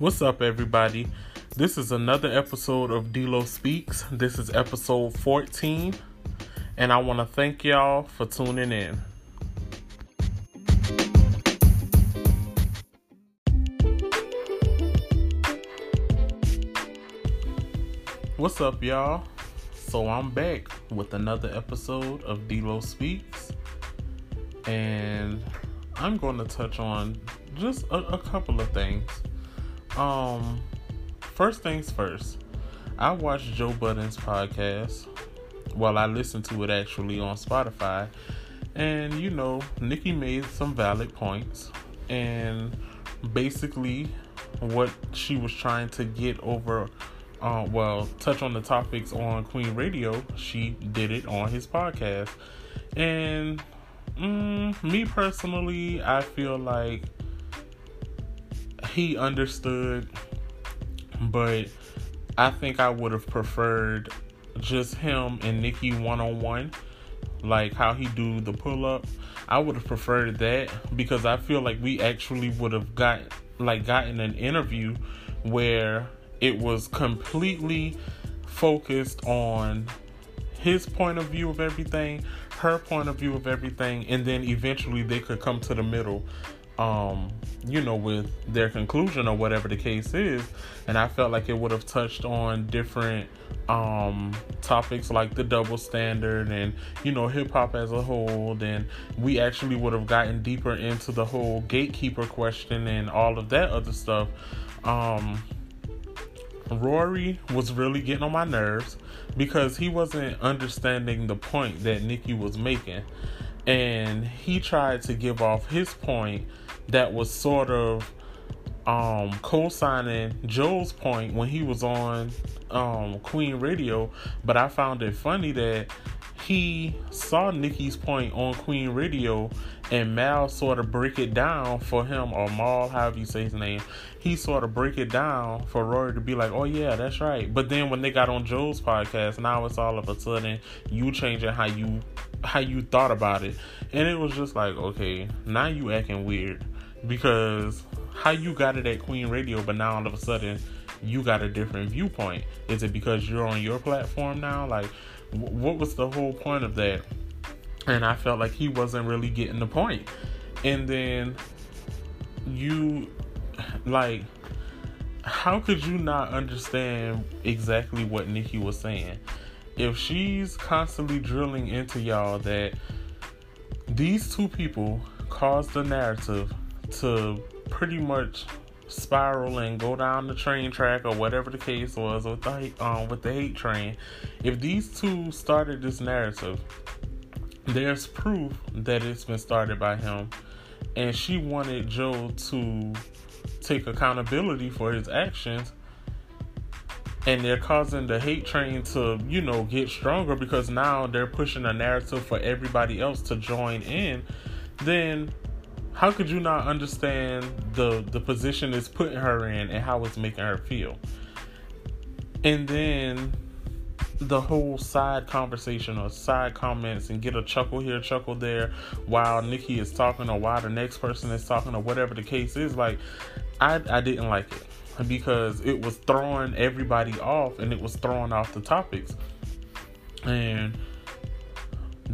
What's up, everybody? This is another episode of Delo Speaks. This is episode 14, and I want to thank y'all for tuning in. What's up, y'all? So, I'm back with another episode of Delo Speaks, and I'm going to touch on just a, a couple of things. Um, first things first, I watched Joe Budden's podcast. Well, I listened to it actually on Spotify, and you know, Nicki made some valid points, and basically, what she was trying to get over. Uh, well, touch on the topics on Queen Radio. She did it on his podcast, and mm, me personally, I feel like he understood, but I think I would have preferred just him and Nicki one on one, like how he do the pull up. I would have preferred that because I feel like we actually would have got like gotten an interview where it was completely focused on his point of view of everything, her point of view of everything, and then eventually they could come to the middle um, you know, with their conclusion or whatever the case is. And I felt like it would have touched on different um, topics like the double standard and, you know, hip hop as a whole. Then we actually would have gotten deeper into the whole gatekeeper question and all of that other stuff. Um, Rory was really getting on my nerves because he wasn't understanding the point that Nicki was making. And he tried to give off his point that was sort of um, co-signing Joe's point when he was on um, Queen Radio, but I found it funny that he saw Nicki's point on Queen Radio and Mal sort of break it down for him, or Mal, however you say his name. He sort of break it down for Rory to be like, "Oh yeah, that's right." But then when they got on Joe's podcast, now it's all of a sudden you changing how you how you thought about it, and it was just like, okay, now you acting weird because how you got it at Queen Radio, but now all of a sudden you got a different viewpoint. Is it because you're on your platform now? Like, what was the whole point of that? And I felt like he wasn't really getting the point. And then you, like, how could you not understand exactly what Nicki was saying? If she's constantly drilling into y'all that these two people caused the narrative to pretty much spiral and go down the train track or whatever the case was with the um with the hate train. If these two started this narrative, there's proof that it's been started by him, and she wanted Joe to take accountability for his actions. And they're causing the hate train to, you know, get stronger because now they're pushing a narrative for everybody else to join in. Then how could you not understand the the position it's putting her in and how it's making her feel? And then the whole side conversation or side comments and get a chuckle here, chuckle there while Nicki is talking or while the next person is talking or whatever the case is. Like, I, I didn't like it because it was throwing everybody off and it was throwing off the topics. And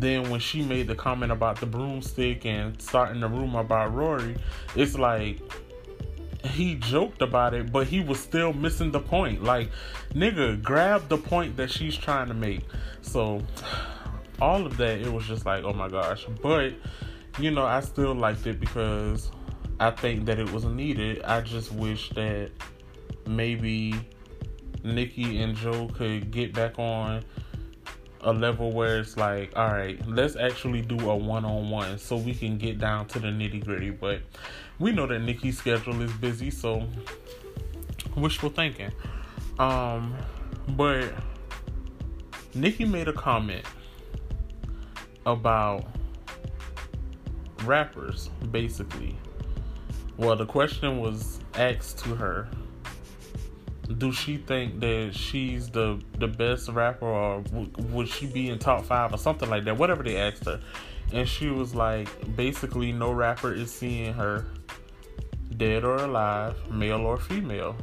then when she made the comment about the broomstick and starting the rumor about Rory, it's like he joked about it, but he was still missing the point. Like, nigga, grab the point that she's trying to make. So, all of that, it was just like, oh my gosh. But, you know, I still liked it because I think that it was needed. I just wish that maybe Nicki and Joe could get back on a level where it's like, all right, let's actually do a one on one so we can get down to the nitty gritty. But we know that Nicki's schedule is busy, so wishful thinking. Um, but Nicki made a comment about rappers, basically. Well, the question was asked to her do she think that she's the the best rapper or w- would she be in top five or something like that whatever they asked her and she was like basically no rapper is seeing her dead or alive, male or female.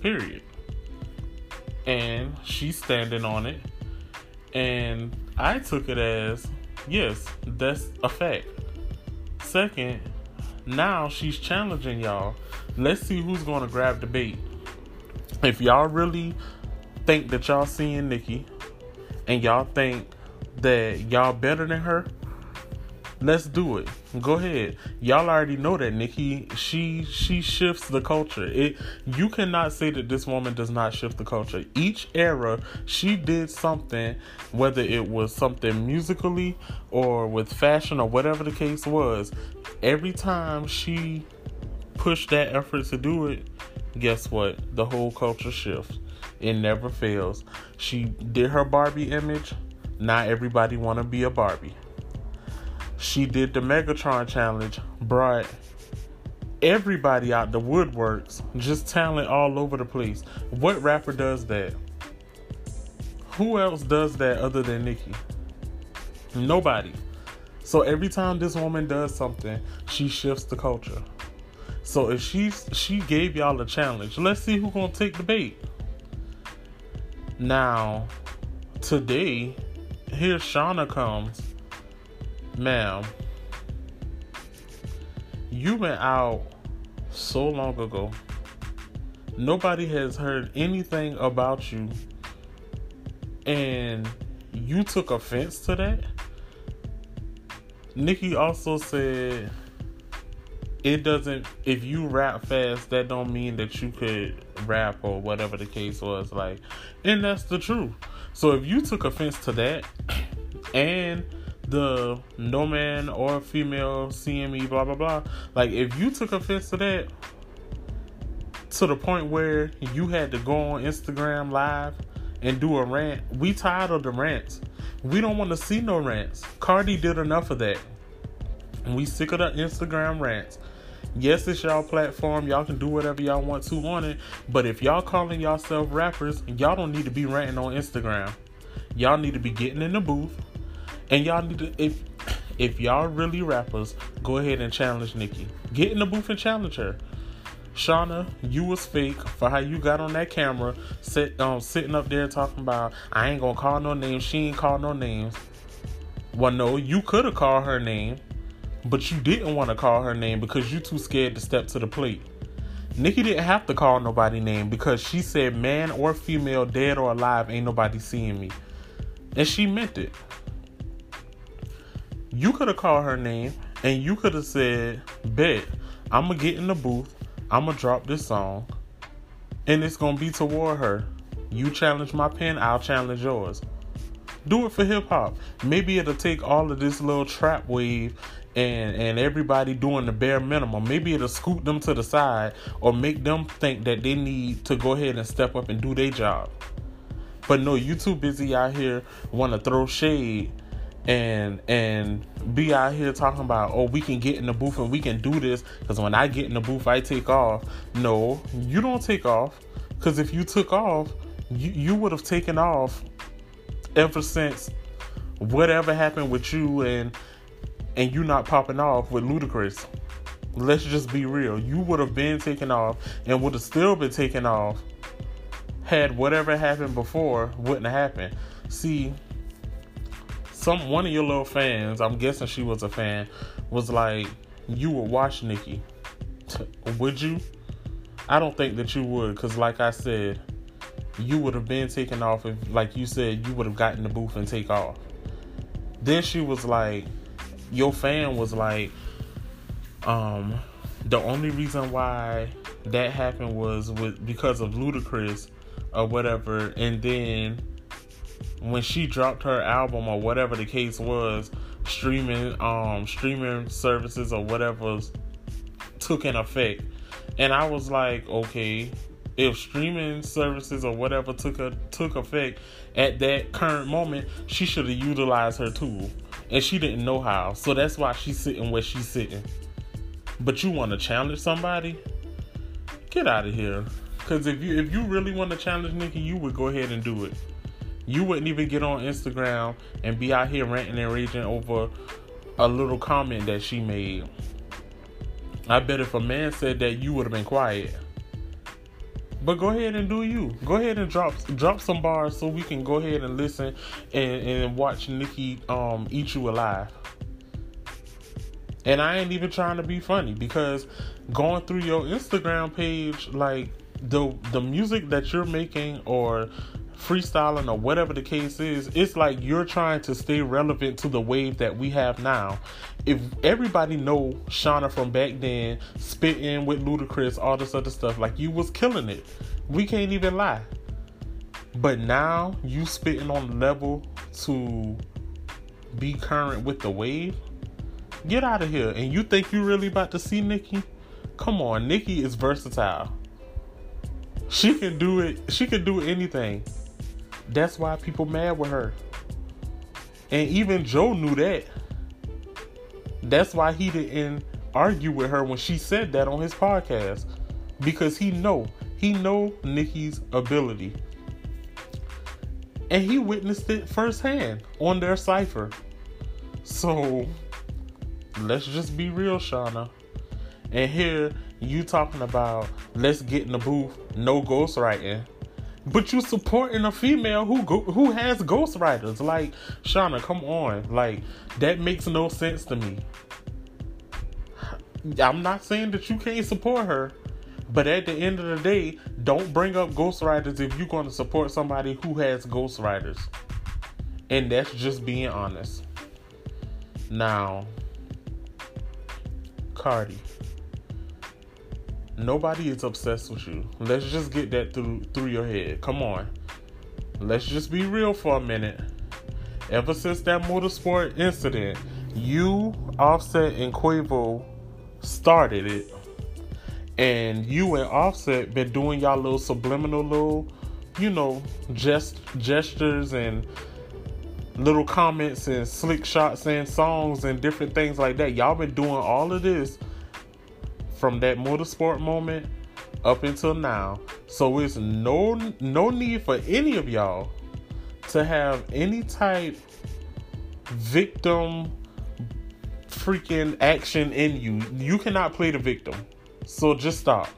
Period. And she's standing on it. And I took it as yes, that's a fact. Second, now she's challenging y'all. Let's see who's gonna grab the bait. If y'all really think that y'all seeing Nicki and y'all think that y'all better than her, let's do it. Go ahead. Y'all already know that Nicki, she she shifts the culture. It you cannot say that this woman does not shift the culture. Each era she did something, whether it was something musically or with fashion or whatever the case was, every time she pushed that effort to do it, guess what? The whole culture shifts. It never fails. She did her Barbie image. Not everybody want to be a Barbie. She did the Megatron challenge, brought everybody out the woodworks, just talent all over the place. What rapper does that? Who else does that other than Nicki? Nobody. So every time this woman does something, she shifts the culture. So if she she gave y'all a challenge, let's see who gonna take the bait. Now, today, here Shawnna comes. Ma'am, you went out so long ago. Nobody has heard anything about you. And you took offense to that? Nicki also said it doesn't if you rap fast that don't mean that you could rap or whatever the case was like and that's the truth. So if you took offense to that and the no man or female seeing me blah blah blah like if you took offense to that to the point where you had to go on instagram live and do a rant we tired of the rants. We don't want to see no rants. Cardi did enough of that. And we sick of the instagram rants Yes, it's y'all platform. Y'all can do whatever y'all want to on it. But if y'all calling yourself rappers, y'all don't need to be ranting on Instagram. Y'all need to be getting in the booth. And y'all need to if if y'all really rappers, go ahead and challenge Nicki. Get in the booth and challenge her. Shawnna, you was fake for how you got on that camera, sit um sitting up there talking about I ain't gonna call no names. She ain't call no names. Well, no, you could have called her name but you didn't want to call her name because you too scared to step to the plate. Nicki didn't have to call nobody name because she said man or female, dead or alive, ain't nobody seeing me. And she meant it. You could have called her name and you could have said, Bet, I'm gonna get in the booth, I'm gonna drop this song, and it's gonna be toward her. You challenge my pen, I'll challenge yours. Do it for hip hop. Maybe it'll take all of this little trap wave and and everybody doing the bare minimum. Maybe it'll scoot them to the side or make them think that they need to go ahead and step up and do their job. But no, you too busy out here want to throw shade and and be out here talking about oh we can get in the booth and we can do this because when I get in the booth I take off. No, you don't take off because if you took off, you you would have taken off ever since whatever happened with you and and you not popping off with Ludacris. Let's just be real. You would have been taken off and would have still been taken off had whatever happened before wouldn't have happened. See, some one of your little fans, I'm guessing she was a fan, was like, "You would watch Nicki, would you?" I don't think that you would, cause like I said, you would have been taken off if, like you said, you would have gotten the booth and take off. Then she was like, your fan was like, um, the only reason why that happened was with because of Ludacris or whatever, and then when she dropped her album or whatever the case was, streaming um streaming services or whatever took an effect. And I was like, okay, if streaming services or whatever took a took effect at that current moment, she should have utilized her tool and she didn't know how. So that's why she's sitting where she's sitting. But you want to challenge somebody? Get out of here. Cause if you if you really want to challenge Nicki, you would go ahead and do it. You wouldn't even get on Instagram and be out here ranting and raging over a little comment that she made. I bet if a man said that, you would have been quiet. But go ahead and do you. Go ahead and drop drop some bars so we can go ahead and listen and, and watch Nicki um, eat you alive. And I ain't even trying to be funny because going through your Instagram page, like the the music that you're making or freestyling or whatever the case is, it's like you're trying to stay relevant to the wave that we have now. If everybody know Shawnna from back then, spitting with Ludacris, all this other stuff, like you was killing it. We can't even lie. But now you spitting on the level to be current with the wave. Get out of here. And you think you really about to see Nicki? Come on, Nicki is versatile. She can do it. She can do anything. That's why people mad with her. And even Joe knew that. That's why he didn't argue with her when she said that on his podcast. Because he know. He know Nicki's ability. And he witnessed it firsthand on their cipher. So let's just be real, Shawnna. And here you talking about let's get in the booth, no ghostwriting. But you supporting a female who go, who has ghostwriters. Like, Shawnna, come on. Like, that makes no sense to me. I'm not saying that you can't support her, but at the end of the day, don't bring up ghostwriters if you're going to support somebody who has ghostwriters. And that's just being honest. Now, Cardi. Nobody is obsessed with you. Let's just get that through through your head. Come on. Let's just be real for a minute. Ever since that motorsport incident, you, Offset, and Quavo started it. And you and Offset been doing y'all little subliminal little, you know, gest gestures and little comments and slick shots and songs and different things like that. Y'all been doing all of this from that motorsport moment up until now. So it's no no need for any of y'all to have any type victim freaking action in you. You cannot play the victim. So just stop.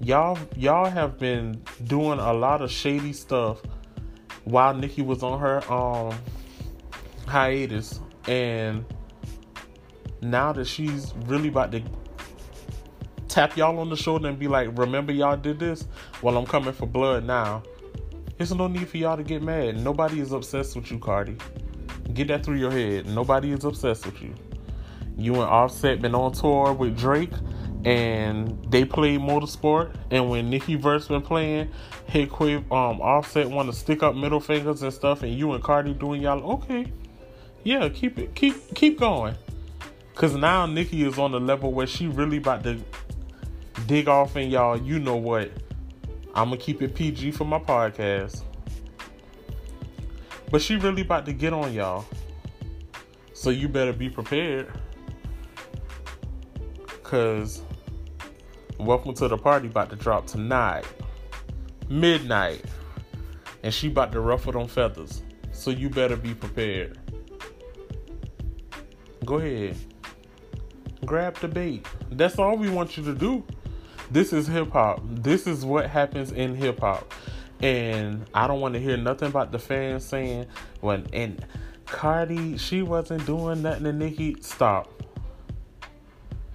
Y'all y'all have been doing a lot of shady stuff while Nicki was on her um hiatus and now that she's really about to tap y'all on the shoulder and be like, remember y'all did this? Well, I'm coming for blood now. There's no need for y'all to get mad. Nobody is obsessed with you, Cardi. Get that through your head. Nobody is obsessed with you. You and Offset been on tour with Drake and they played motorsport and when Nicki Verse been playing, Hit Quave um Offset want to stick up middle fingers and stuff and you and Cardi doing y'all okay. Yeah, keep it keep keep going. Cause now Nicki is on the level where she really about to dig off in y'all, you know what? I'm gonna keep it PG for my podcast. But she really about to get on y'all. So you better be prepared. Cause Welcome to the Party about to drop tonight. Midnight. And she about to ruffle them feathers. So you better be prepared. Go ahead. Grab the bait. That's all we want you to do. This is hip hop. This is what happens in hip hop. And I don't want to hear nothing about the fans saying when and Cardi, she wasn't doing nothing to Nicki. Stop.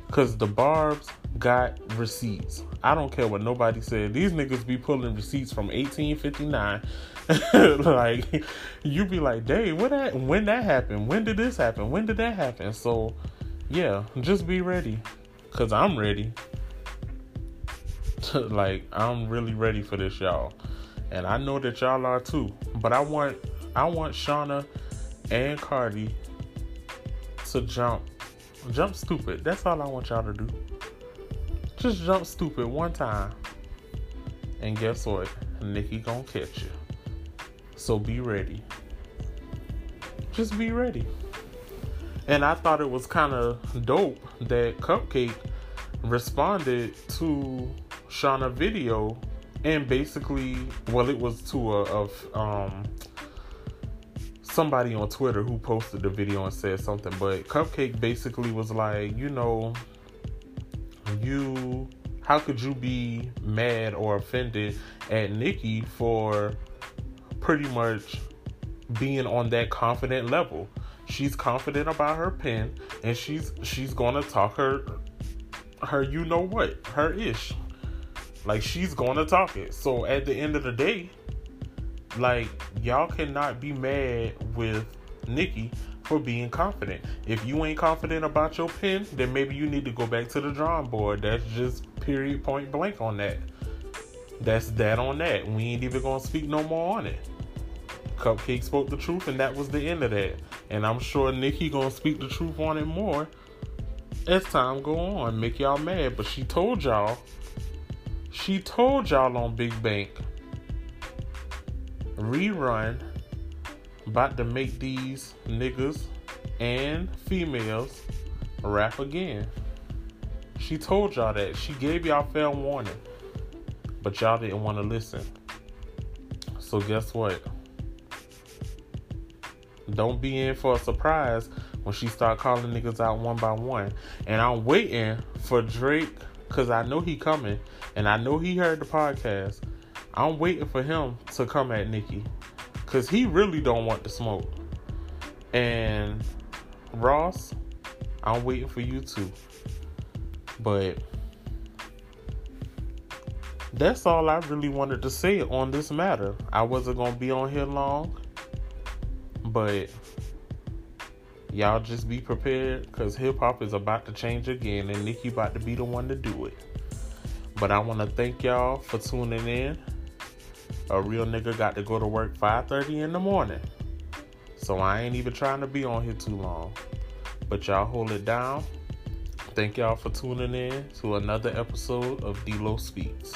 Cause the Barb's got receipts. I don't care what nobody said. These niggas be pulling receipts from 1859. like you be like, "Dang, when that when that happened? When did this happen? When did that happen?" So, yeah, just be ready cuz I'm ready. like I'm really ready for this, y'all, and I know that y'all are too. But I want I want Shawnna and Cardi to jump, jump stupid. That's all I want y'all to do. Just jump stupid one time, and guess what? Nicki gonna catch you. So be ready. Just be ready. And I thought it was kind of dope that Cupcake responded to Shawnna video and basically well it was to a of um somebody on Twitter who posted the video and said something but Cupcake basically was like, you know, you how could you be mad or offended at Nicki for pretty much being on that confident level? She's confident about her pen and she's she's gonna talk her her you know what, her ish. Like she's gonna talk it. So at the end of the day, like y'all cannot be mad with Nicki for being confident. If you ain't confident about your pen, then maybe you need to go back to the drawing board. That's just period point blank on that. That's that on that. We ain't even gonna speak no more on it. Cupcake spoke the truth, and that was the end of that. And I'm sure Nicki gonna speak the truth on it more as time go on. Make y'all mad, but she told y'all. She told y'all on Big Bank rerun about to make these niggas and females rap again. She told y'all that. She gave y'all fair warning. But y'all didn't want to listen. So guess what? Don't be in for a surprise when she start calling niggas out one by one. And I'm waiting for Drake because I know he coming and I know he heard the podcast. I'm waiting for him to come at Nicki, Cause he really don't want the smoke. And Ross, I'm waiting for you too. But that's all I really wanted to say on this matter. I wasn't gonna be on here long, but y'all just be prepared because hip hop is about to change again, and Nicki about to be the one to do it. But I want to thank y'all for tuning in a real nigga got to go to work 5:30 in the morning. So I ain't even trying to be on here too long. But y'all hold it down. Thank y'all for tuning in to another episode of D-Lo Speaks.